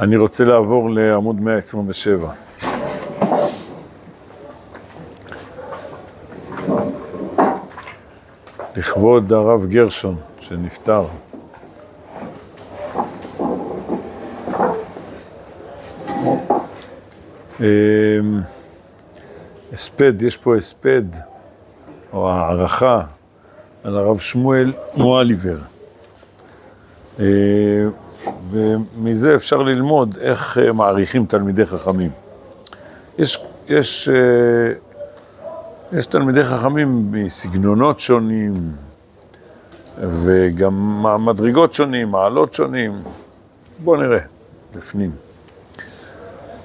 אני רוצה לעבור לעמוד 127. לכבוד הרב גרשון שנפטר. אמ, הספד, יש פה הספד, או הערכה, על הרב שמואל מואליבר. ומזה אפשר ללמוד איך אה, מעריכים תלמידי חכמים. יש, יש, אה, יש תלמידי חכמים מסגנונות שונים, וגם מדרגות שונים, מעלות שונים. בואו נראה, בפנים.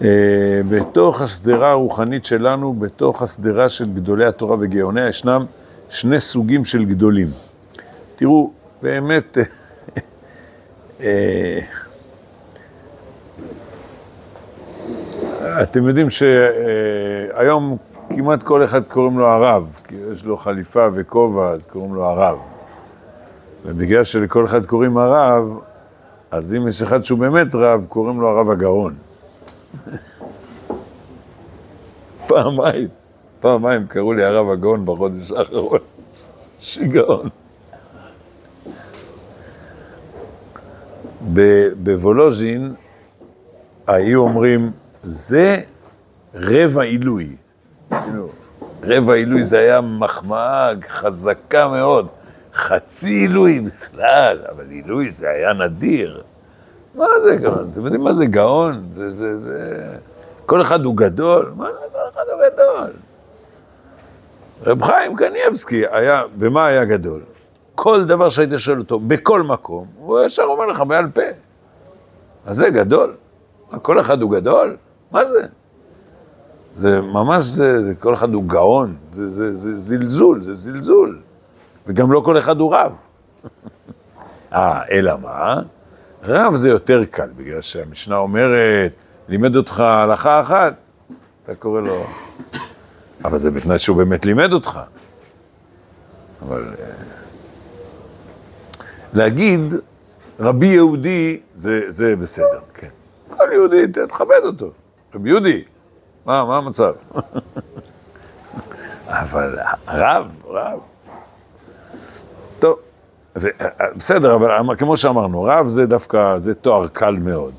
אה, בתוך השדרה הרוחנית שלנו, בתוך השדרה של גדולי התורה וגאוניה, ישנם שני סוגים של גדולים. תראו, באמת, אתם יודעים שהיום כמעט כל אחד קוראים לו הרב, כי יש לו חליפה וכובע, אז קוראים לו הרב. ובגלל שלכל אחד קוראים הרב, אז אם יש אחד שהוא באמת רב, קוראים לו הרב הגאון. פעמיים, פעמיים קראו לי הרב הגאון בחודש האחרון. שיגעון. בוולוז'ין היו אומרים, זה רבע עילוי. כאילו, רבע עילוי זה היה מחמאה חזקה מאוד. חצי עילוי בכלל, אבל עילוי זה היה נדיר. מה זה גאון? אתם יודעים מה זה גאון? זה, זה, זה... כל אחד הוא גדול? מה זה כל אחד הוא גדול? רב חיים קניאבסקי היה, במה היה גדול? כל דבר שהיית שואל אותו, בכל מקום, הוא ישר אומר לך בעל פה. אז זה גדול. מה, כל אחד הוא גדול? מה זה? זה ממש, זה, זה כל אחד הוא גאון, זה, זה, זה זלזול, זה זלזול. וגם לא כל אחד הוא רב. אה, אלא מה? רב זה יותר קל, בגלל שהמשנה אומרת, לימד אותך הלכה אחת, אתה קורא לו... אבל זה בתנאי שהוא באמת לימד אותך. אבל... אה, להגיד רבי יהודי, זה, זה בסדר, כן. כל יהודי, תכבד אותו. רבי יהודי, מה, מה המצב? אבל רב, רב. טוב, ו, בסדר, אבל כמו שאמרנו, רב זה דווקא, זה תואר קל מאוד.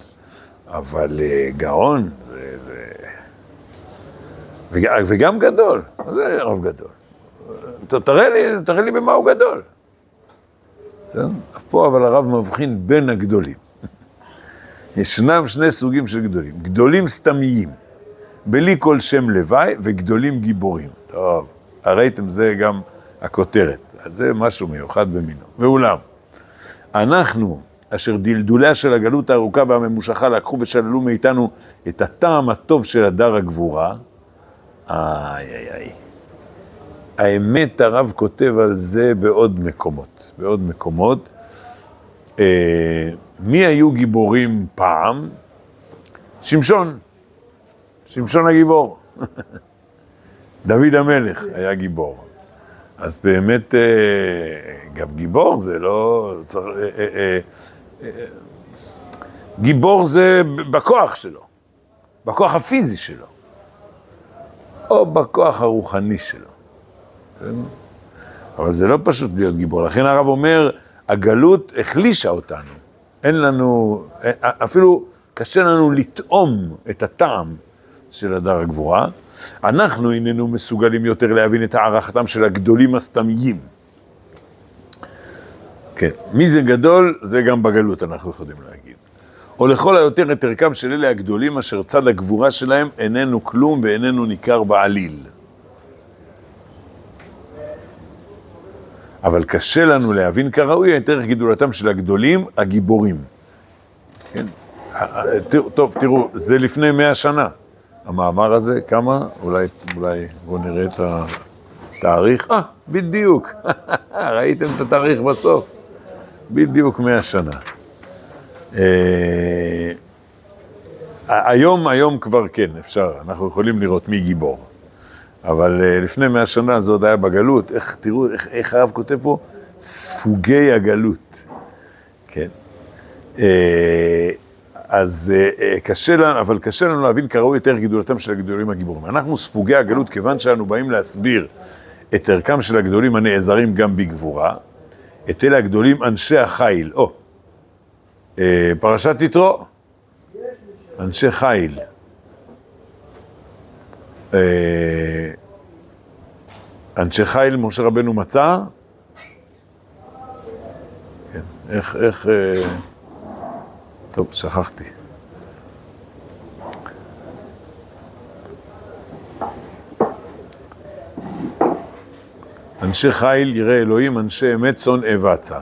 אבל אה, גאון, זה... זה... וגם גדול, זה רב גדול? תראה לי, תראה לי במה הוא גדול. בסדר? פה אבל הרב מבחין בין הגדולים. ישנם שני סוגים של גדולים. גדולים סתמיים, בלי כל שם לוואי, וגדולים גיבורים. טוב, ראיתם, זה גם הכותרת. אז זה משהו מיוחד במינו. ואולם, אנחנו, אשר דלדוליה של הגלות הארוכה והממושכה לקחו ושללו מאיתנו את הטעם הטוב של הדר הגבורה, איי איי איי. האמת, הרב כותב על זה בעוד מקומות, בעוד מקומות. אה, מי היו גיבורים פעם? שמשון, שמשון הגיבור. דוד המלך היה גיבור. אז באמת, אה, גם גיבור זה לא... צריך, אה, גיבור זה בכוח שלו, בכוח הפיזי שלו, או בכוח הרוחני שלו. אבל זה לא פשוט להיות גיבור. לכן הרב אומר, הגלות החלישה אותנו. אין לנו, אפילו קשה לנו לטעום את הטעם של הדר הגבורה. אנחנו איננו מסוגלים יותר להבין את הערכתם של הגדולים הסתמיים. כן, מי זה גדול, זה גם בגלות אנחנו יכולים להגיד. או לכל היותר את ערכם של אלה הגדולים אשר צד הגבורה שלהם איננו כלום ואיננו ניכר בעליל. אבל קשה לנו להבין כראוי את ערך גידולתם של הגדולים, הגיבורים. כן? טוב, תראו, זה לפני מאה שנה. המאמר הזה, כמה? אולי, אולי, בואו נראה את התאריך. אה, בדיוק. ראיתם את התאריך בסוף? בדיוק מאה שנה. אה, היום, היום כבר כן, אפשר, אנחנו יכולים לראות מי גיבור. אבל uh, לפני מאה שנה זה עוד היה בגלות, איך, תראו איך, איך הרב כותב פה, ספוגי הגלות, כן. Uh, אז אה, אה, קשה לנו, אבל קשה לנו להבין כראוי יותר גדולתם של הגדולים הגיבורים. אנחנו ספוגי הגלות, כיוון שאנו באים להסביר את ערכם של הגדולים הנעזרים גם בגבורה, את אלה הגדולים אנשי החיל. או, אה, פרשת יתרו, אנשי חיל. אנשי חיל משה רבנו מצא? כן, איך, איך, אה, טוב, שכחתי. אנשי חיל ירא אלוהים, אנשי אמת צאן אבצה.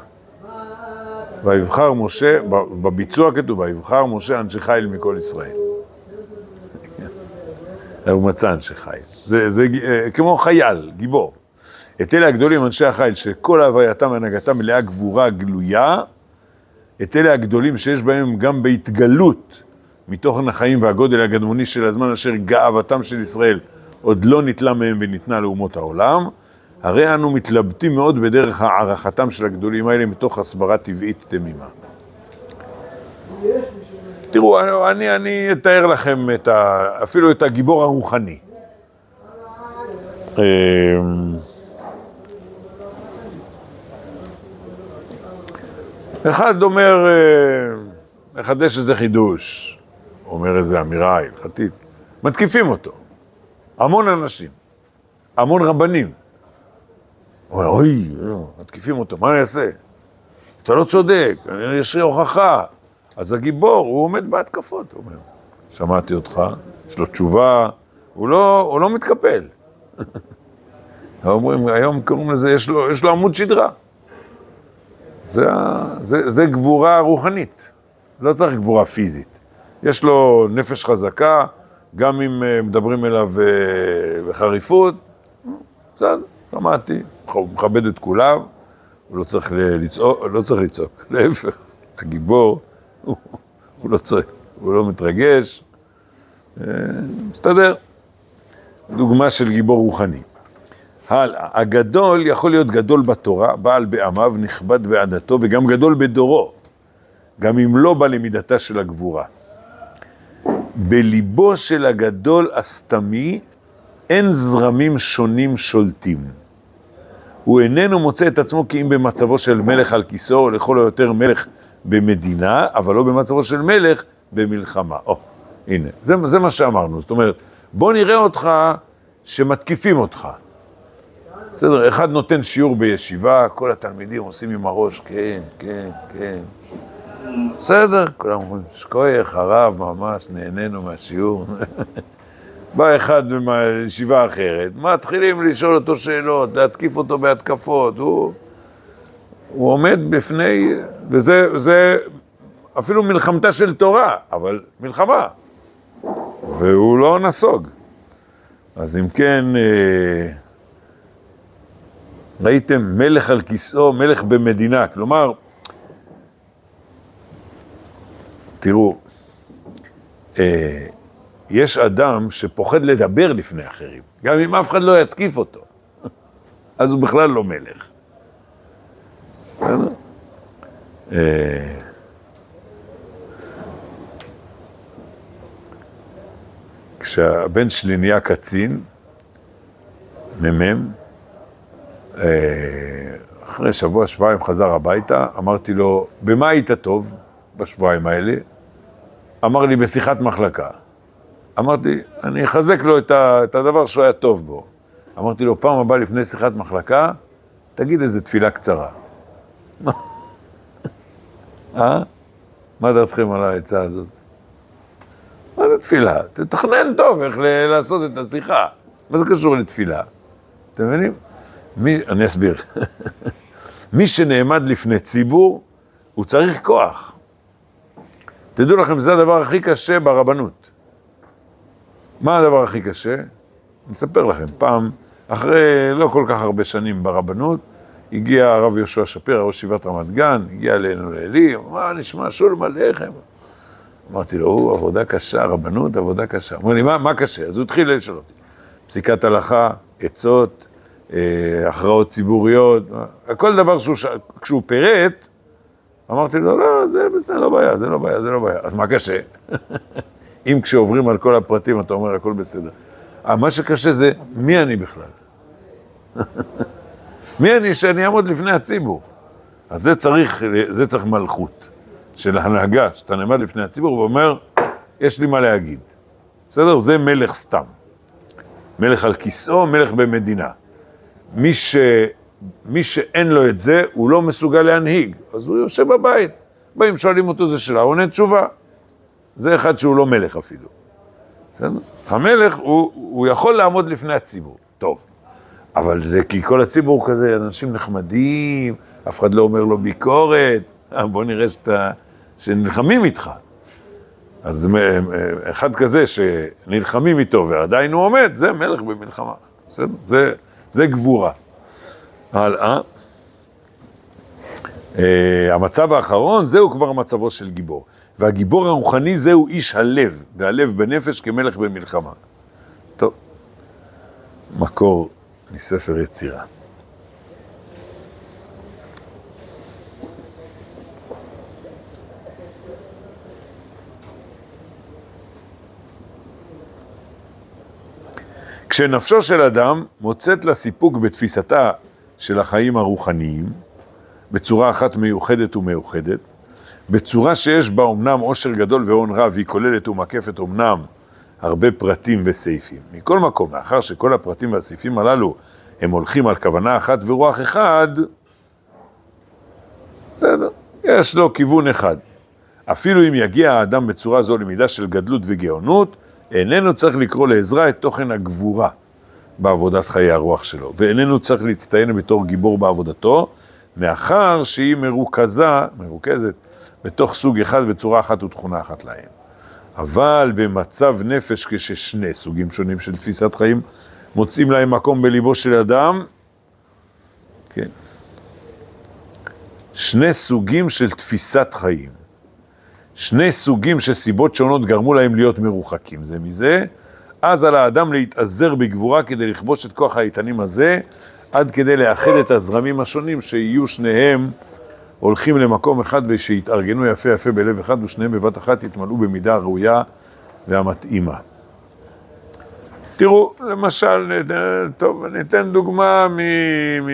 ויבחר משה, בביצוע כתוב, ויבחר משה אנשי חיל מכל ישראל. הוא מצא אנשי חיל. זה, זה אה, כמו חייל, גיבור. את אלה הגדולים, אנשי החיל, שכל הווייתם והנהגתם מלאה גבורה גלויה, את אלה הגדולים שיש בהם גם בהתגלות מתוכן החיים והגודל הגדמוני של הזמן אשר גאוותם של ישראל עוד לא ניטלה מהם וניתנה לאומות העולם, הרי אנו מתלבטים מאוד בדרך הערכתם של הגדולים האלה מתוך הסברה טבעית תמימה. תראו, אני, אני אתאר לכם את ה, אפילו את הגיבור הרוחני. אמ, אחד אומר, אה, מחדש איזה חידוש, אומר איזה אמירה הלכתית, מתקיפים אותו, המון אנשים, המון רבנים. הוא אומר, אוי, מתקיפים אותו, מה אני אעשה? אתה לא צודק, יש לי הוכחה. אז הגיבור, הוא עומד בהתקפות, הוא אומר, שמעתי אותך, יש לו תשובה, הוא לא, הוא לא מתקפל. אומרים, היום קוראים לזה, יש לו, יש לו עמוד שדרה. זה, זה, זה גבורה רוחנית, לא צריך גבורה פיזית. יש לו נפש חזקה, גם אם אה, מדברים אליו אה, בחריפות, בסדר, שמעתי, הוא מכבד את כולם, הוא לא צריך לצעוק, לא צריך לצעוק, להפך, הגיבור, הוא, הוא לא צועק, הוא לא מתרגש, אה, מסתדר. דוגמה של גיבור רוחני. הלאה, הגדול יכול להיות גדול בתורה, בעל בעמיו, נכבד בעדתו, וגם גדול בדורו, גם אם לא בלמידתה של הגבורה. בליבו של הגדול הסתמי אין זרמים שונים שולטים. הוא איננו מוצא את עצמו כי אם במצבו של מלך על כיסאו, או לכל היותר מלך במדינה, אבל לא במצבו של מלך במלחמה. או, הנה, זה, זה מה שאמרנו. זאת אומרת, בוא נראה אותך שמתקיפים אותך. בסדר, אחד נותן שיעור בישיבה, כל התלמידים עושים עם הראש, כן, כן, כן. בסדר, כולם אומרים, שכוייך, הרב, ממש נהנינו מהשיעור. בא אחד מישיבה אחרת, מתחילים לשאול אותו שאלות, להתקיף אותו בהתקפות, הוא, הוא עומד בפני, וזה אפילו מלחמתה של תורה, אבל מלחמה, והוא לא נסוג. אז אם כן, אה, ראיתם מלך על כיסאו, מלך במדינה, כלומר, תראו, אה, יש אדם שפוחד לדבר לפני אחרים, גם אם אף אחד לא יתקיף אותו, אז הוא בכלל לא מלך. בסדר? אה, כשהבן שלי נהיה קצין, מ"מ, אה, אחרי שבוע, שבועיים חזר הביתה, אמרתי לו, במה היית טוב בשבועיים האלה? אמר לי, בשיחת מחלקה. אמרתי, אני אחזק לו את, את הדבר שהוא היה טוב בו. אמרתי לו, פעם הבאה לפני שיחת מחלקה, תגיד איזה תפילה קצרה. אה? מה דעתכם על העצה הזאת? מה זה תפילה? תתכנן טוב איך לעשות את השיחה. מה זה קשור לתפילה? אתם מבינים? מי, אני אסביר. מי שנעמד לפני ציבור, הוא צריך כוח. תדעו לכם, זה הדבר הכי קשה ברבנות. מה הדבר הכי קשה? אני אספר לכם, פעם, אחרי לא כל כך הרבה שנים ברבנות, הגיע הרב יהושע שפירא, ראש ישיבת רמת גן, הגיע אלינו לעלי, מה נשמע שול מלאכם? אמרתי לו, הוא עבודה קשה, רבנות, עבודה קשה. אמר לי, מה, מה קשה? אז הוא התחיל לשאול אותי. פסיקת הלכה, עצות, אה, הכרעות ציבוריות, כל דבר שהוא, כשהוא פירט, אמרתי לו, לא, זה בסדר, לא בעיה, זה לא בעיה, זה לא בעיה. אז מה קשה? אם כשעוברים על כל הפרטים אתה אומר הכל בסדר. אה, מה שקשה זה, מי אני בכלל? מי אני שאני אעמוד לפני הציבור? אז זה צריך, זה צריך מלכות של הנהגה, שאתה נעמד לפני הציבור ואומר, יש לי מה להגיד. בסדר? זה מלך סתם. מלך על כיסאו, מלך במדינה. מי, ש, מי שאין לו את זה, הוא לא מסוגל להנהיג, אז הוא יושב בבית. באים, שואלים אותו, זה שאלה, עונה תשובה. זה אחד שהוא לא מלך אפילו. בסדר? המלך, הוא, הוא יכול לעמוד לפני הציבור. טוב. אבל זה כי כל הציבור כזה, אנשים נחמדים, אף אחד לא אומר לו ביקורת, אה, בוא נראה שאתה, שנלחמים איתך. אז אחד כזה שנלחמים איתו ועדיין הוא עומד, זה מלך במלחמה. בסדר? זה, זה גבורה. הלאה. Uh, המצב האחרון, זהו כבר מצבו של גיבור. והגיבור הרוחני זהו איש הלב, והלב בנפש כמלך במלחמה. טוב, מקור מספר יצירה. כשנפשו של אדם מוצאת לה סיפוק בתפיסתה של החיים הרוחניים, בצורה אחת מיוחדת ומאוחדת, בצורה שיש בה אמנם עושר גדול והון רב, והיא כוללת ומקפת אמנם הרבה פרטים וסעיפים. מכל מקום, מאחר שכל הפרטים והסעיפים הללו הם הולכים על כוונה אחת ורוח אחד, בסדר, יש לו כיוון אחד. אפילו אם יגיע האדם בצורה זו למידה של גדלות וגאונות, איננו צריך לקרוא לעזרה את תוכן הגבורה בעבודת חיי הרוח שלו, ואיננו צריך להצטיין בתור גיבור בעבודתו, מאחר שהיא מרוכזה, מרוכזת, בתוך סוג אחד וצורה אחת ותכונה אחת להם. אבל במצב נפש כששני סוגים שונים של תפיסת חיים מוצאים להם מקום בליבו של אדם, כן, שני סוגים של תפיסת חיים. שני סוגים שסיבות שונות גרמו להם להיות מרוחקים זה מזה, אז על האדם להתעזר בגבורה כדי לכבוש את כוח האיתנים הזה, עד כדי לאחד את הזרמים השונים, שיהיו שניהם הולכים למקום אחד ושיתארגנו יפה יפה בלב אחד, ושניהם בבת אחת יתמלאו במידה הראויה והמתאימה. תראו, למשל, טוב, אני אתן דוגמה מ, מ,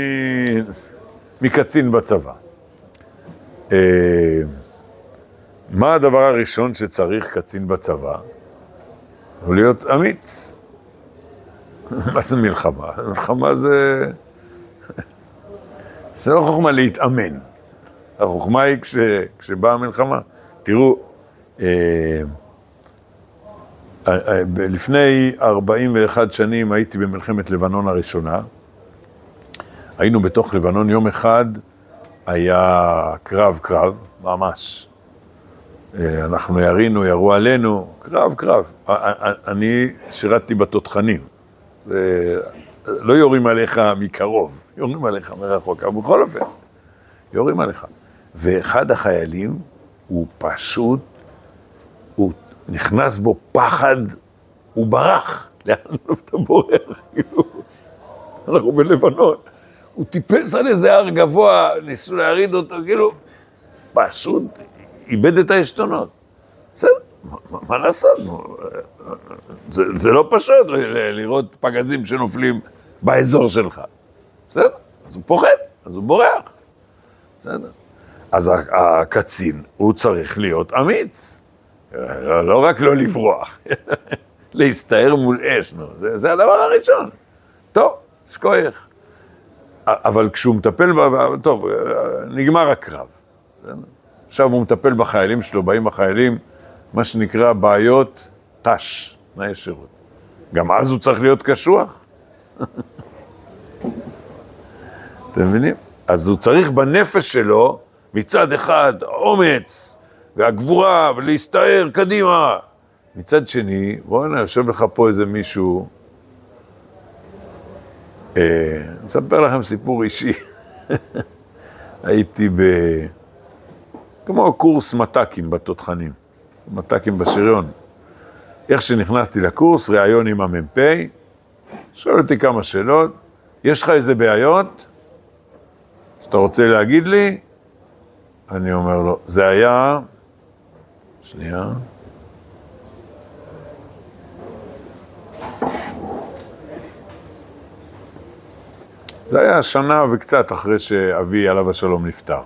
מקצין בצבא. אה, מה הדבר הראשון שצריך קצין בצבא? הוא להיות אמיץ. מה זה מלחמה? מלחמה זה... זה לא חוכמה להתאמן. החוכמה היא כש... כשבאה המלחמה. תראו, אה, אה, אה, לפני 41 שנים הייתי במלחמת לבנון הראשונה. היינו בתוך לבנון, יום אחד היה קרב קרב, ממש. אנחנו ירינו, ירו עלינו, קרב, קרב. אני שירתתי בתותחנים. זה, לא יורים עליך מקרוב, יורים עליך מרחוק, אבל בכל אופן, יורים עליך. ואחד החיילים, הוא פשוט, הוא נכנס בו פחד, הוא ברח. לאן אתה בורח? כאילו, אנחנו בלבנון. הוא טיפס על איזה הר גבוה, ניסו להריד אותו, כאילו, פשוט איבד את העשתונות. בסדר, מה לעשות? זה, זה לא פשוט לראות פגזים שנופלים באזור שלך. בסדר, אז הוא פוחד, אז הוא בורח. בסדר. אז הקצין, הוא צריך להיות אמיץ. לא רק לא לברוח, להסתער מול אש, נו, זה, זה הדבר הראשון. טוב, שכוייך. אבל כשהוא מטפל, ב... טוב, נגמר הקרב. עכשיו הוא מטפל בחיילים שלו, באים החיילים, מה שנקרא בעיות ת"ש, תנאי שירות. גם אז הוא צריך להיות קשוח? אתם מבינים? אז הוא צריך בנפש שלו, מצד אחד, אומץ והגבורה ולהסתער קדימה. מצד שני, בוא'נה, יושב לך פה איזה מישהו, אה, אני אספר לכם סיפור אישי. הייתי ב... כמו קורס מת"קים בתותחנים, מת"קים בשריון. איך שנכנסתי לקורס, ראיון עם המ"פ, שואל אותי כמה שאלות, יש לך איזה בעיות שאתה רוצה להגיד לי? אני אומר לו, זה היה... שנייה. זה היה שנה וקצת אחרי שאבי עליו השלום נפטר. הוא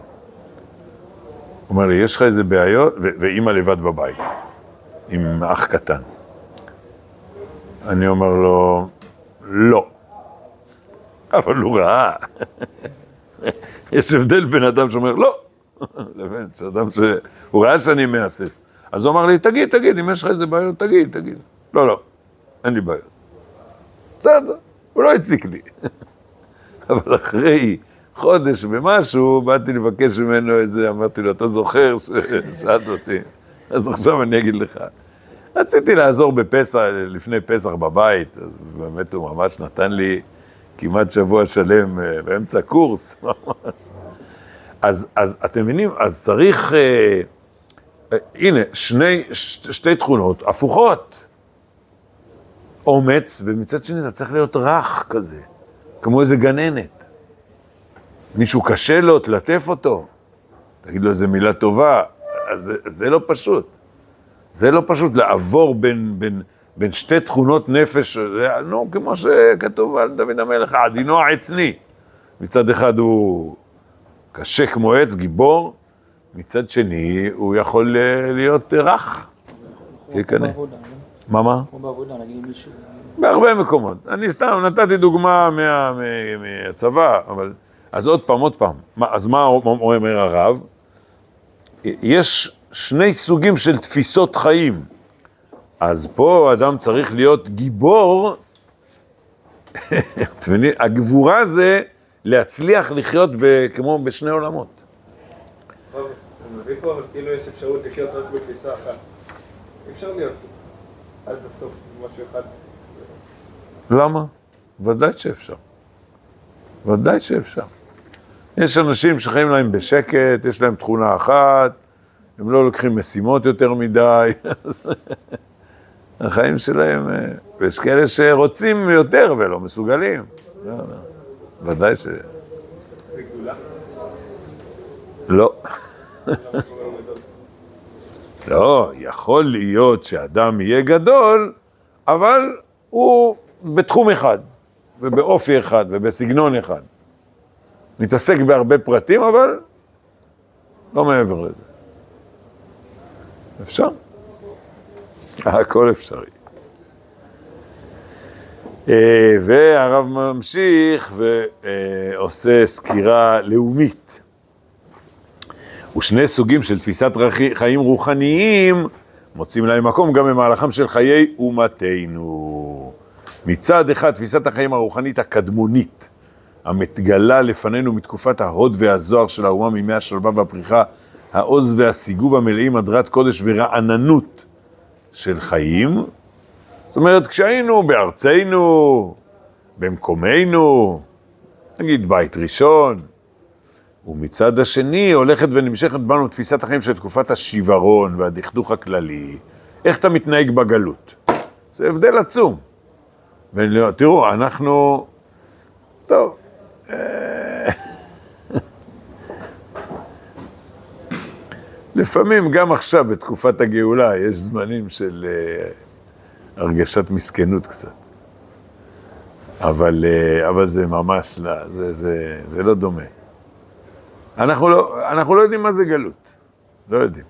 אומר לי, יש לך איזה בעיות? ואימא לבד בבית, עם אח קטן. אני אומר לו, לא. אבל הוא ראה. יש הבדל בין אדם שאומר לא, לבין אדם ש... הוא ראה שאני מהסס. אז הוא אמר לי, תגיד, תגיד, אם יש לך איזה בעיות, תגיד, תגיד. לא, לא, אין לי בעיות. בסדר, הוא לא הציק לי. אבל אחרי חודש ומשהו, באתי לבקש ממנו איזה, אמרתי לו, אתה זוכר ששאלת אותי? אז עכשיו אני אגיד לך. רציתי לעזור בפסח, לפני פסח בבית, אז באמת הוא ממש נתן לי כמעט שבוע שלם אה, באמצע קורס, ממש. אז, אז אתם מבינים, אז צריך, אה, אה, הנה, שני, ש, שתי תכונות הפוכות. אומץ, ומצד שני אתה צריך להיות רך כזה, כמו איזה גננת. מישהו קשה לו, תלטף אותו, תגיד לו איזה מילה טובה, אז זה, זה לא פשוט. זה לא פשוט לעבור בין, בין, בין שתי תכונות נפש, נו, כמו שכתוב על דוד המלך, עדינו העצני. מצד אחד הוא קשה כמו עץ, גיבור, מצד שני הוא יכול אה, להיות רך. כקנה. מה, מה? כמו בעבודה, נגיד מישהו... בהרבה מקומות. אני סתם נתתי דוגמה מה, מה, מהצבא, אבל... אז עוד פעם, עוד פעם. מה, אז מה אומר הרב? יש שני סוגים של תפיסות חיים. אז פה אדם צריך להיות גיבור, אתם מבינים? הגבורה זה להצליח לחיות ב, כמו בשני עולמות. טוב, הוא מביא פה, אבל כאילו יש אפשרות לחיות רק בתפיסה אחת. אי אפשר להיות עד הסוף משהו אחד. למה? ודאי שאפשר. ודאי שאפשר. יש אנשים שחיים להם בשקט, יש להם תכונה אחת, הם לא לוקחים משימות יותר מדי, אז החיים שלהם, אה, ויש כאלה שרוצים יותר ולא מסוגלים. לא, לא. ודאי ש... זה גדולה. לא. לא, יכול להיות שאדם יהיה גדול, אבל הוא בתחום אחד, ובאופי אחד, ובסגנון אחד. מתעסק בהרבה פרטים, אבל לא מעבר לזה. אפשר. הכל אפשרי. אה, והרב ממשיך ועושה סקירה לאומית. ושני סוגים של תפיסת חיים רוחניים מוצאים להם מקום גם במהלכם של חיי אומתנו. מצד אחד, תפיסת החיים הרוחנית הקדמונית, המתגלה לפנינו מתקופת ההוד והזוהר של האומה מימי השלווה והפריחה, העוז והסיגוב המלאים הדרת קודש ורעננות של חיים. זאת אומרת, כשהיינו בארצנו, במקומנו, נגיד בית ראשון, ומצד השני הולכת ונמשכת בנו תפיסת החיים של תקופת השיוורון והדכדוך הכללי. איך אתה מתנהג בגלות? זה הבדל עצום. ולא- תראו, אנחנו... טוב. אה, לפעמים, גם עכשיו, בתקופת הגאולה, יש זמנים של אה, הרגשת מסכנות קצת. אבל, אה, אבל זה ממש לא, זה, זה, זה לא דומה. אנחנו לא, אנחנו לא יודעים מה זה גלות. לא יודעים.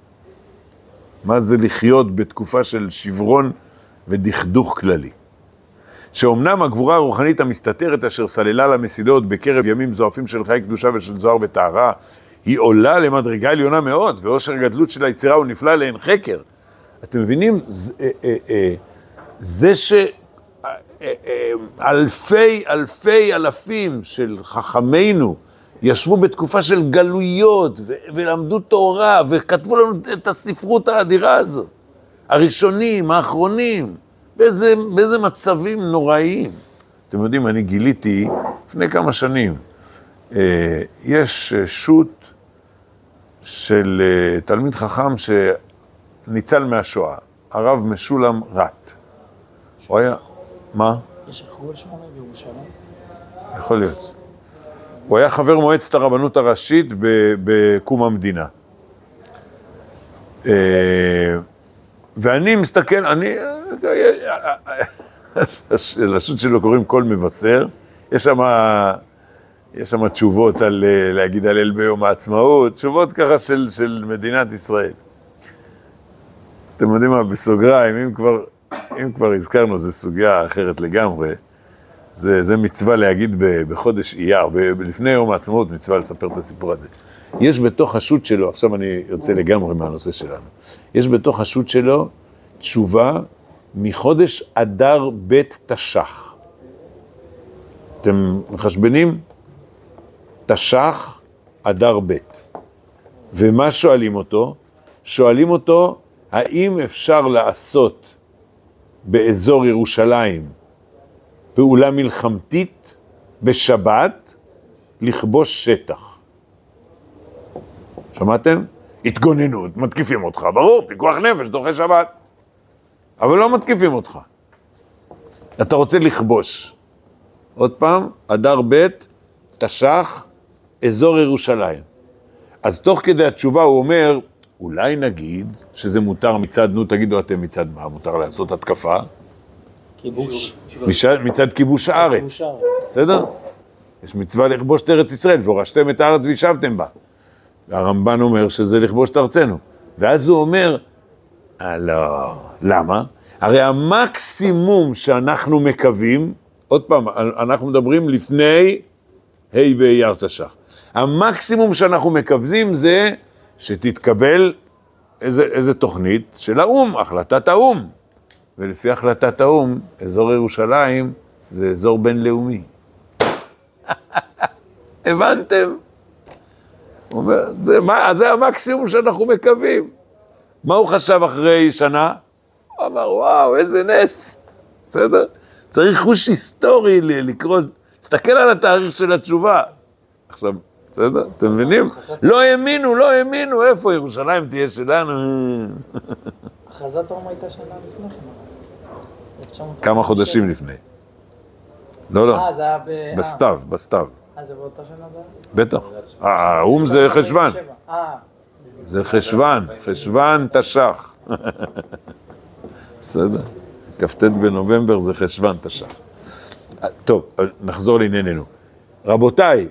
מה זה לחיות בתקופה של שברון ודכדוך כללי. שאומנם הגבורה הרוחנית המסתתרת אשר סללה למסילות בקרב ימים זועפים של חיי קדושה ושל זוהר וטהרה, היא עולה למדרגה עליונה מאוד, ואושר הגדלות של היצירה הוא נפלא לאין חקר. אתם מבינים? זה, אה, אה, אה, זה ש... אה, אה, אלפי אלפי אלפים של חכמינו ישבו בתקופה של גלויות ו- ולמדו תורה וכתבו לנו את הספרות האדירה הזאת. הראשונים, האחרונים, באיזה, באיזה מצבים נוראיים. אתם יודעים, אני גיליתי לפני כמה שנים, אה, יש שו"ת של תלמיד חכם שניצל מהשואה, הרב משולם רט. הוא היה, מה? יש אחרון שמונה בירושלים? יכול להיות. הוא היה חבר מועצת הרבנות הראשית בקום המדינה. אה, ואני מסתכל, אני, לשו"ת שלו קוראים קול מבשר, יש שם, יש שם תשובות על אה, להגיד הלל ביום העצמאות, תשובות ככה של, של מדינת ישראל. אתם יודעים מה, בסוגריים, אם כבר, אם כבר הזכרנו, זו סוגיה אחרת לגמרי, זה, זה מצווה להגיד ב, בחודש אייר, לפני יום העצמאות מצווה לספר את הסיפור הזה. יש בתוך השו"ת שלו, עכשיו אני יוצא לגמרי מהנושא שלנו, יש בתוך השו"ת שלו תשובה מחודש אדר ב' תש"ח. אתם מחשבנים? תש"ח, אדר ב'. ומה שואלים אותו? שואלים אותו, האם אפשר לעשות באזור ירושלים פעולה מלחמתית בשבת לכבוש שטח? שמעתם? התגוננות, מתקיפים אותך, ברור, פיקוח נפש, דוחה שבת. אבל לא מתקיפים אותך. אתה רוצה לכבוש. עוד פעם, אדר ב', תש"ח, אזור ירושלים. אז תוך כדי התשובה הוא אומר, אולי נגיד שזה מותר מצד, נו תגידו אתם מצד מה, מותר לעשות התקפה? כיבוש. מש- מצד כיבוש הארץ, כיבוש הארץ. בסדר? יש מצווה לכבוש את ארץ ישראל, והורשתם את הארץ וישבתם בה. והרמב"ן אומר שזה לכבוש את ארצנו. ואז הוא אומר, אה, לא, למה? הרי המקסימום שאנחנו מקווים, עוד פעם, אנחנו מדברים לפני ה' באייר תש"ח. המקסימום שאנחנו מקווים זה שתתקבל איזה, איזה תוכנית של האו"ם, החלטת האו"ם. ולפי החלטת האו"ם, אזור ירושלים זה אזור בינלאומי. הבנתם? הוא אומר, זה, מה, זה המקסימום שאנחנו מקווים. מה הוא חשב אחרי שנה? הוא אמר, וואו, איזה נס, בסדר? צריך חוש היסטורי לקרוא, תסתכל על התאריך של התשובה. עכשיו, בסדר? אתם מבינים? לא האמינו, לא האמינו, איפה ירושלים תהיה שלנו? הכרזת האו"ם הייתה שנה לפני כן. 1947. כמה חודשים לפני. לא, לא, אה, זה היה ב... אה. בסתיו, בסתיו. אה, זה באותה שנה זה? בטח. אה, האו"ם זה חשוון. אה, זה חשוון, חשוון תש"ח. בסדר? כ"ט בנובמבר זה חשוון תש"ח. אה, טוב, נחזור לענייננו. רבותיי,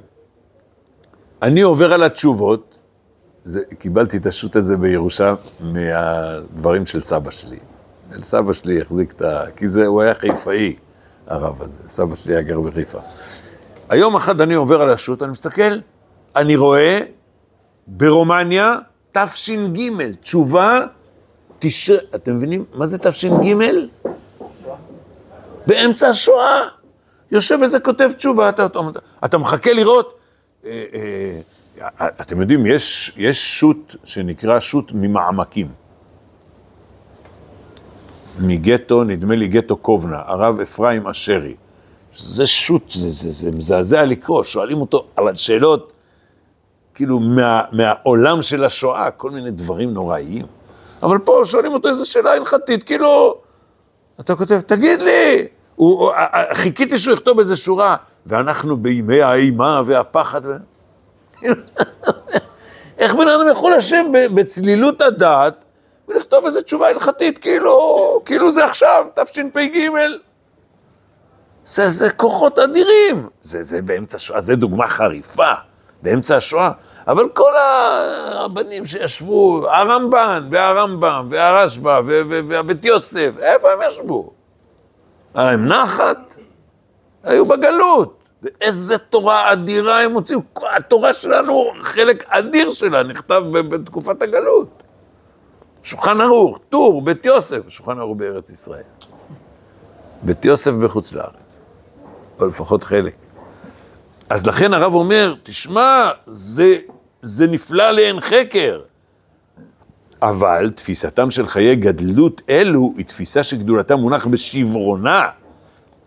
אני עובר על התשובות, זה, קיבלתי את השו"ת הזה בירושה מהדברים של סבא שלי. סבא שלי החזיק את ה... כי זה, הוא היה חיפאי, הרב הזה. סבא שלי היה גר בחיפה. היום אחד אני עובר על השו"ת, אני מסתכל, אני רואה ברומניה, תש"ג, תשובה, תשע... אתם מבינים מה זה תש"ג? באמצע השואה. יושב איזה כותב תשובה, אתה, אתה, אתה מחכה לראות. אה, אה, אתם יודעים, יש, יש שו"ת שנקרא שו"ת ממעמקים. מגטו, נדמה לי גטו קובנה, הרב אפרים אשרי. זה שו"ת, זה, זה, זה מזעזע לקרוא, שואלים אותו על השאלות, כאילו מה, מהעולם של השואה, כל מיני דברים נוראיים. אבל פה שואלים אותו איזו שאלה הלכתית, כאילו, אתה כותב, תגיד לי, הוא, הוא, חיכיתי שהוא יכתוב איזה שורה, ואנחנו בימי האימה והפחד. איך בן אדם יכול לשבת בצלילות הדעת ולכתוב איזו תשובה הלכתית, כאילו, כאילו זה עכשיו, תשפ"ג. זה, זה כוחות אדירים. זה, זה באמצע השואה, זה דוגמה חריפה, באמצע השואה. אבל כל הרבנים שישבו, הרמב"ן והרמב"ם והרשב"א והבית יוסף, איפה הם ישבו? היה להם נחת? היו בגלות. ואיזה תורה אדירה הם הוציאו. התורה שלנו, חלק אדיר שלה, נכתב בתקופת הגלות. שולחן ערוך, טור, בית יוסף, שולחן ערוך בארץ ישראל. בית יוסף בחוץ לארץ, או לפחות חלק. אז לכן הרב אומר, תשמע, זה, זה נפלא לעין חקר. אבל תפיסתם של חיי גדלות אלו היא תפיסה שגדולתה מונח בשברונה,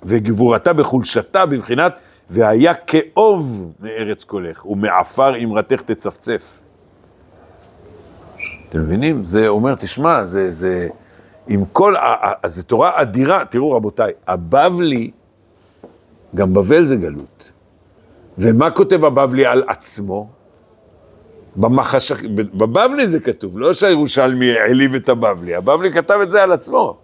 וגבורתה בחולשתה בבחינת והיה כאוב מארץ קולך, ומעפר אמרתך תצפצף. אתם מבינים? זה אומר, תשמע, זה, זה, עם כל, זה תורה אדירה. תראו רבותיי, הבבלי, גם בבל זה גלות. ומה כותב הבבלי על עצמו? במחשך, בבבלי זה כתוב, לא שהירושלמי העליב את הבבלי, הבבלי כתב את זה על עצמו.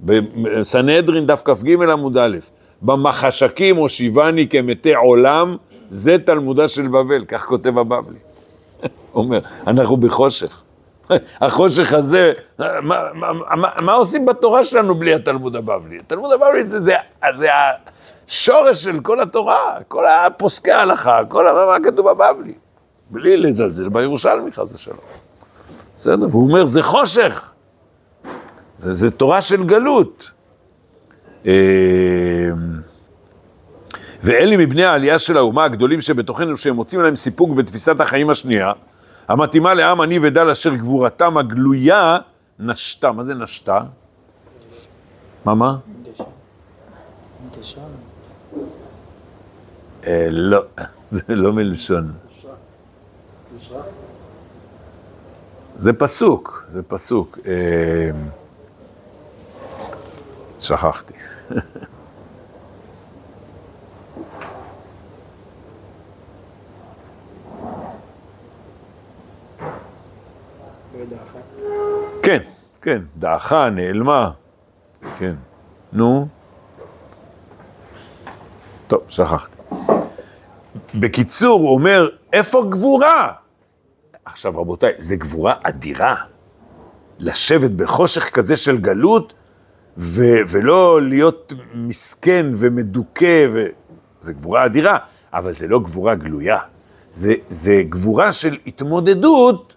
בסנהדרין דף כ"ג עמוד א', במחשקים הושיבני כמתי עולם, זה תלמודה של בבל, כך כותב הבבלי. אומר, אנחנו בחושך. החושך הזה, מה, מה, מה, מה עושים בתורה שלנו בלי התלמוד הבבלי? התלמוד הבבלי זה, זה, זה השורש של כל התורה, כל הפוסקי ההלכה, כל מה כתוב בבבלי. בלי לזלזל בירושלמי, חס ושלום. בסדר? והוא אומר, זה חושך. זה, זה תורה של גלות. אה, ואלה מבני העלייה של האומה הגדולים שבתוכנו, שהם מוצאים להם סיפוק בתפיסת החיים השנייה, המתאימה לעם עני ודל אשר גבורתם הגלויה נשתה. מה זה נשתה? מה, מה? אה, לא, זה לא מלשון. זה פסוק, זה פסוק. שכחתי. כן, כן, דעכה, נעלמה, כן. נו. טוב, שכחתי. בקיצור, הוא אומר, איפה גבורה? עכשיו, רבותיי, זה גבורה אדירה. לשבת בחושך כזה של גלות, ו- ולא להיות מסכן ומדוכא, ו- זה גבורה אדירה, אבל זה לא גבורה גלויה. זה, זה גבורה של התמודדות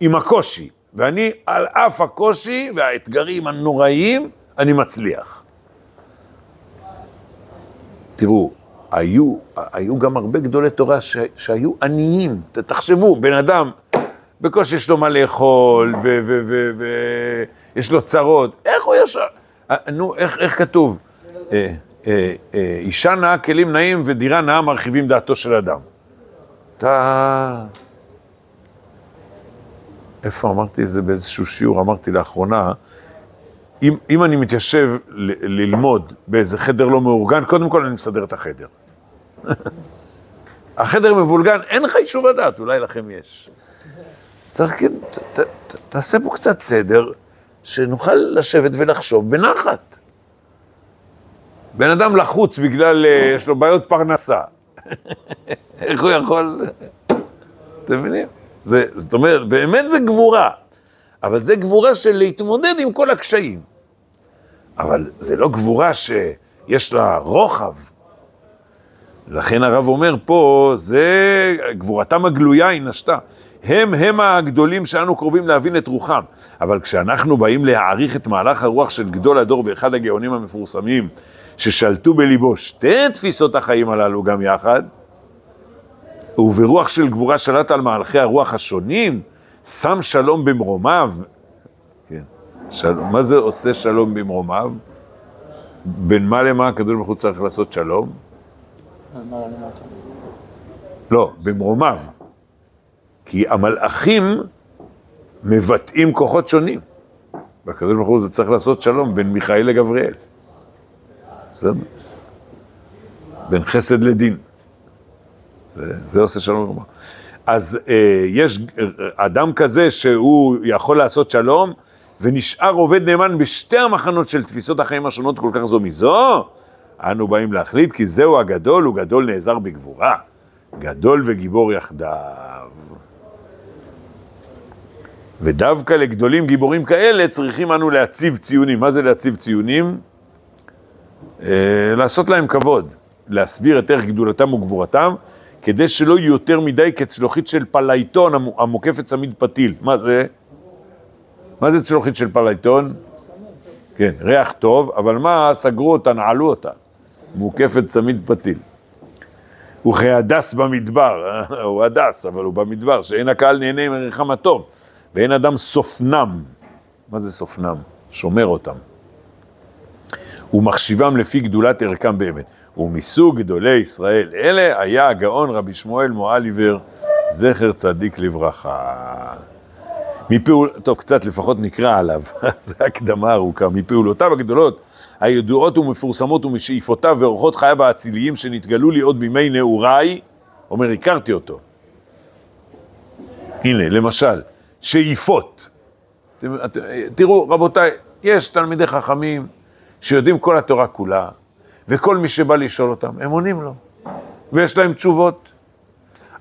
עם הקושי. ואני, על אף הקושי והאתגרים הנוראיים, אני מצליח. תראו, היו, היו גם הרבה גדולי תורה ש, שהיו עניים. תחשבו, בן אדם, בקושי יש לו מה לאכול, ויש לו צרות, איך הוא ישר... אה, נו, איך, איך כתוב? אה, אה, אישה נאה כלים נאים ודירה נאה מרחיבים דעתו של אדם. אתה... איפה אמרתי את זה באיזשהו שיעור? אמרתי לאחרונה, אם, אם אני מתיישב ל- ללמוד באיזה חדר לא מאורגן, קודם כל אני מסדר את החדר. החדר מבולגן, אין לך אישור לדעת, אולי לכם יש. צריך כן, ת, ת, ת, תעשה פה קצת סדר, שנוכל לשבת ולחשוב בנחת. בן אדם לחוץ בגלל, אה, יש לו בעיות פרנסה. איך הוא יכול... אתם מבינים? זה, זאת אומרת, באמת זה גבורה, אבל זה גבורה של להתמודד עם כל הקשיים. אבל זה לא גבורה שיש לה רוחב. לכן הרב אומר פה, זה גבורתם הגלויה היא נשתה. הם הם הגדולים שאנו קרובים להבין את רוחם. אבל כשאנחנו באים להעריך את מהלך הרוח של גדול הדור ואחד הגאונים המפורסמים, ששלטו בליבו שתי תפיסות החיים הללו גם יחד, וברוח של גבורה שלט על מהלכי הרוח השונים, שם שלום במרומיו. כן. של... מה זה עושה שלום במרומיו? בין מה למה הקדוש ברוך הוא צריך לעשות שלום? לא, במרומיו. כי המלאכים מבטאים כוחות שונים. והקדוש ברוך הוא זה צריך לעשות שלום בין מיכאל לגבריאל. בסדר? בין חסד לדין. זה, זה עושה שלום במרומיו. אז אה, יש אדם כזה שהוא יכול לעשות שלום, ונשאר עובד נאמן בשתי המחנות של תפיסות החיים השונות כל כך זו מזו, אנו באים להחליט כי זהו הגדול, הוא גדול נעזר בגבורה. גדול וגיבור יחדיו. ודווקא לגדולים גיבורים כאלה צריכים אנו להציב ציונים. מה זה להציב ציונים? אה, לעשות להם כבוד, להסביר את ערך גדולתם וגבורתם, כדי שלא יהיו יותר מדי כצלוחית של פלייטון המו- המוקפת צמיד פתיל. מה זה? מה זה צלוחית של פלייטון? כן, ריח טוב, אבל מה, סגרו אותה, נעלו אותה. מוקפת צמיד פתיל. וכהדס במדבר, הוא הדס, אבל הוא במדבר, שאין הקהל נהנה מריחם הטוב, ואין אדם סופנם. מה זה סופנם? שומר אותם. ומחשיבם לפי גדולת ערכם באמת. ומסוג גדולי ישראל אלה היה הגאון רבי שמואל מואליבר, זכר צדיק לברכה. מפעול, טוב, קצת לפחות נקרא עליו, זו הקדמה ארוכה. מפעולותיו הגדולות, הידועות ומפורסמות ומשאיפותיו ואורחות חייו האציליים שנתגלו לי עוד בימי נעוריי, אומר, הכרתי אותו. הנה, למשל, שאיפות. תראו, רבותיי, יש תלמידי חכמים שיודעים כל התורה כולה, וכל מי שבא לשאול אותם, הם עונים לו, ויש להם תשובות.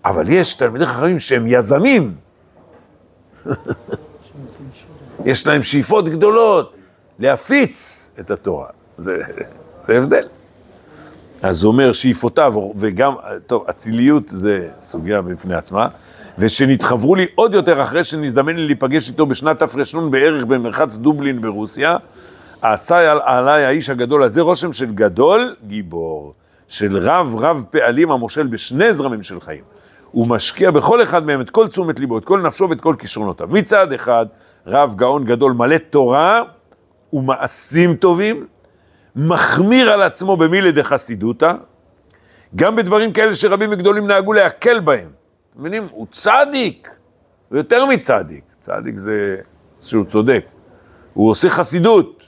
אבל יש תלמידי חכמים שהם יזמים. יש להם שאיפות גדולות להפיץ את התורה. זה, זה הבדל. אז הוא אומר שאיפותיו, וגם, טוב, אציליות זה סוגיה בפני עצמה, ושנתחברו לי עוד יותר אחרי שנזדמן לי להיפגש איתו בשנת תר"ן בערך במרחץ דובלין ברוסיה, עשה על- עליי האיש הגדול הזה רושם של גדול גיבור, של רב רב פעלים המושל בשני זרמים של חיים. הוא משקיע בכל אחד מהם את כל תשומת ליבו, את כל נפשו ואת כל כישרונותיו. מצד אחד, רב גאון גדול מלא תורה ומעשים טובים, מחמיר על עצמו במילי דחסידותא, גם בדברים כאלה שרבים וגדולים נהגו להקל בהם. אתם מבינים? הוא צדיק, ויותר מצדיק. צדיק זה שהוא צודק. הוא עושה חסידות,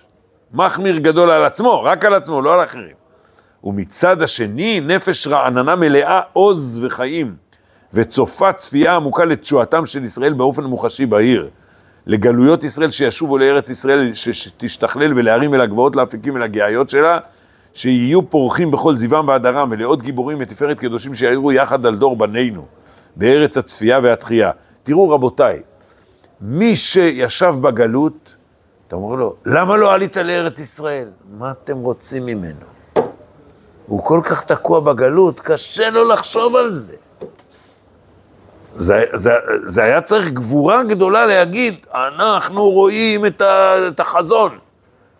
מחמיר גדול על עצמו, רק על עצמו, לא על אחרים. ומצד השני, נפש רעננה מלאה עוז וחיים, וצופה צפייה עמוקה לתשועתם של ישראל באופן מוחשי בהיר. לגלויות ישראל שישובו לארץ ישראל, שתשתכלל ולהרים אל הגבעות, לאפיקים ולגאיות שלה, שיהיו פורחים בכל זיוום והדרם, ולעוד גיבורים ותפארת קדושים שיעירו יחד על דור בנינו, בארץ הצפייה והתחייה. תראו רבותיי, מי שישב בגלות, אתה אומר לו, למה לא עלית לארץ ישראל? מה אתם רוצים ממנו? הוא כל כך תקוע בגלות, קשה לו לחשוב על זה. זה, זה, זה היה צריך גבורה גדולה להגיד, אנחנו רואים את, ה, את החזון,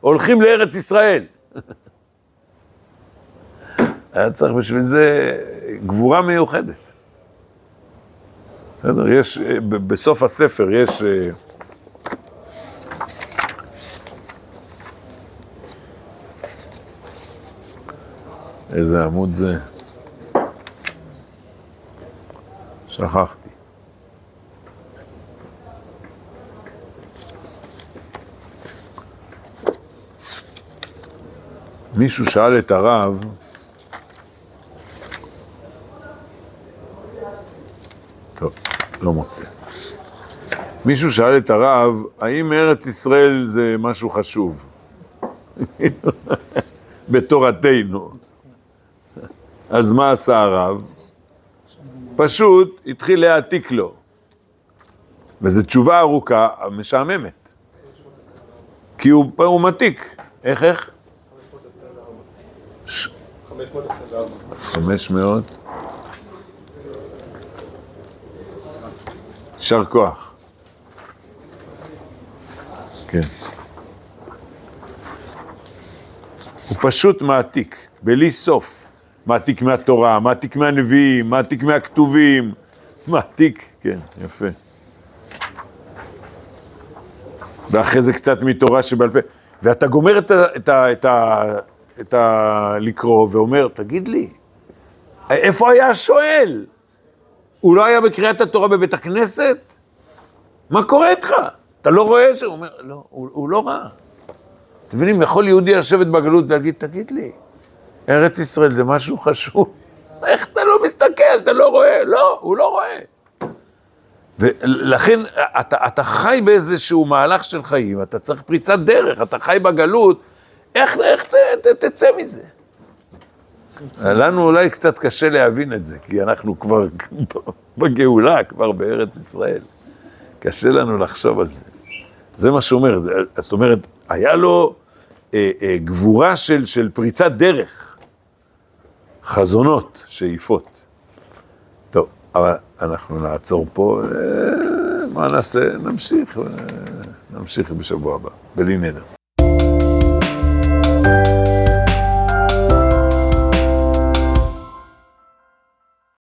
הולכים לארץ ישראל. היה צריך בשביל זה גבורה מיוחדת. בסדר, יש, בסוף הספר יש... אה, איזה עמוד זה? שכחתי. מישהו שאל את הרב, טוב, לא מוצא. מישהו שאל את הרב, האם ארץ ישראל זה משהו חשוב? בתורתנו. אז מה עשה הרב? פשוט התחיל להעתיק לו. וזו תשובה ארוכה, משעממת. כי הוא, הוא מתיק. איך, איך? 524. 500. יישר כוח. כן. הוא פשוט מעתיק, בלי סוף. מעתיק מהתורה, מעתיק מהנביאים, מעתיק מהכתובים, מעתיק, כן, יפה. ואחרי זה קצת מתורה שבעל פה. ואתה גומר את ה... את ה, את ה, את ה לקרוא ואומר, תגיד לי, איפה היה השואל? הוא לא היה בקריאת התורה בבית הכנסת? מה קורה איתך? אתה לא רואה ש... הוא אומר, לא, הוא, הוא לא ראה. אתם מבינים, יכול יהודי לשבת בגלות ולהגיד, תגיד לי, ארץ ישראל זה משהו חשוב. איך אתה לא מסתכל? אתה לא רואה? לא, הוא לא רואה. ולכן אתה, אתה חי באיזשהו מהלך של חיים, אתה צריך פריצת דרך, אתה חי בגלות, איך, איך ת, ת, תצא מזה? לנו אולי קצת קשה להבין את זה, כי אנחנו כבר בגאולה, כבר בארץ ישראל. קשה לנו לחשוב על זה. זה מה שאומר, זאת אומרת, היה לו אה, אה, גבורה של, של פריצת דרך, חזונות, שאיפות. טוב, אבל אנחנו נעצור פה, אה, מה נעשה? נמשיך, אה, נמשיך בשבוע הבא, בלי נדר.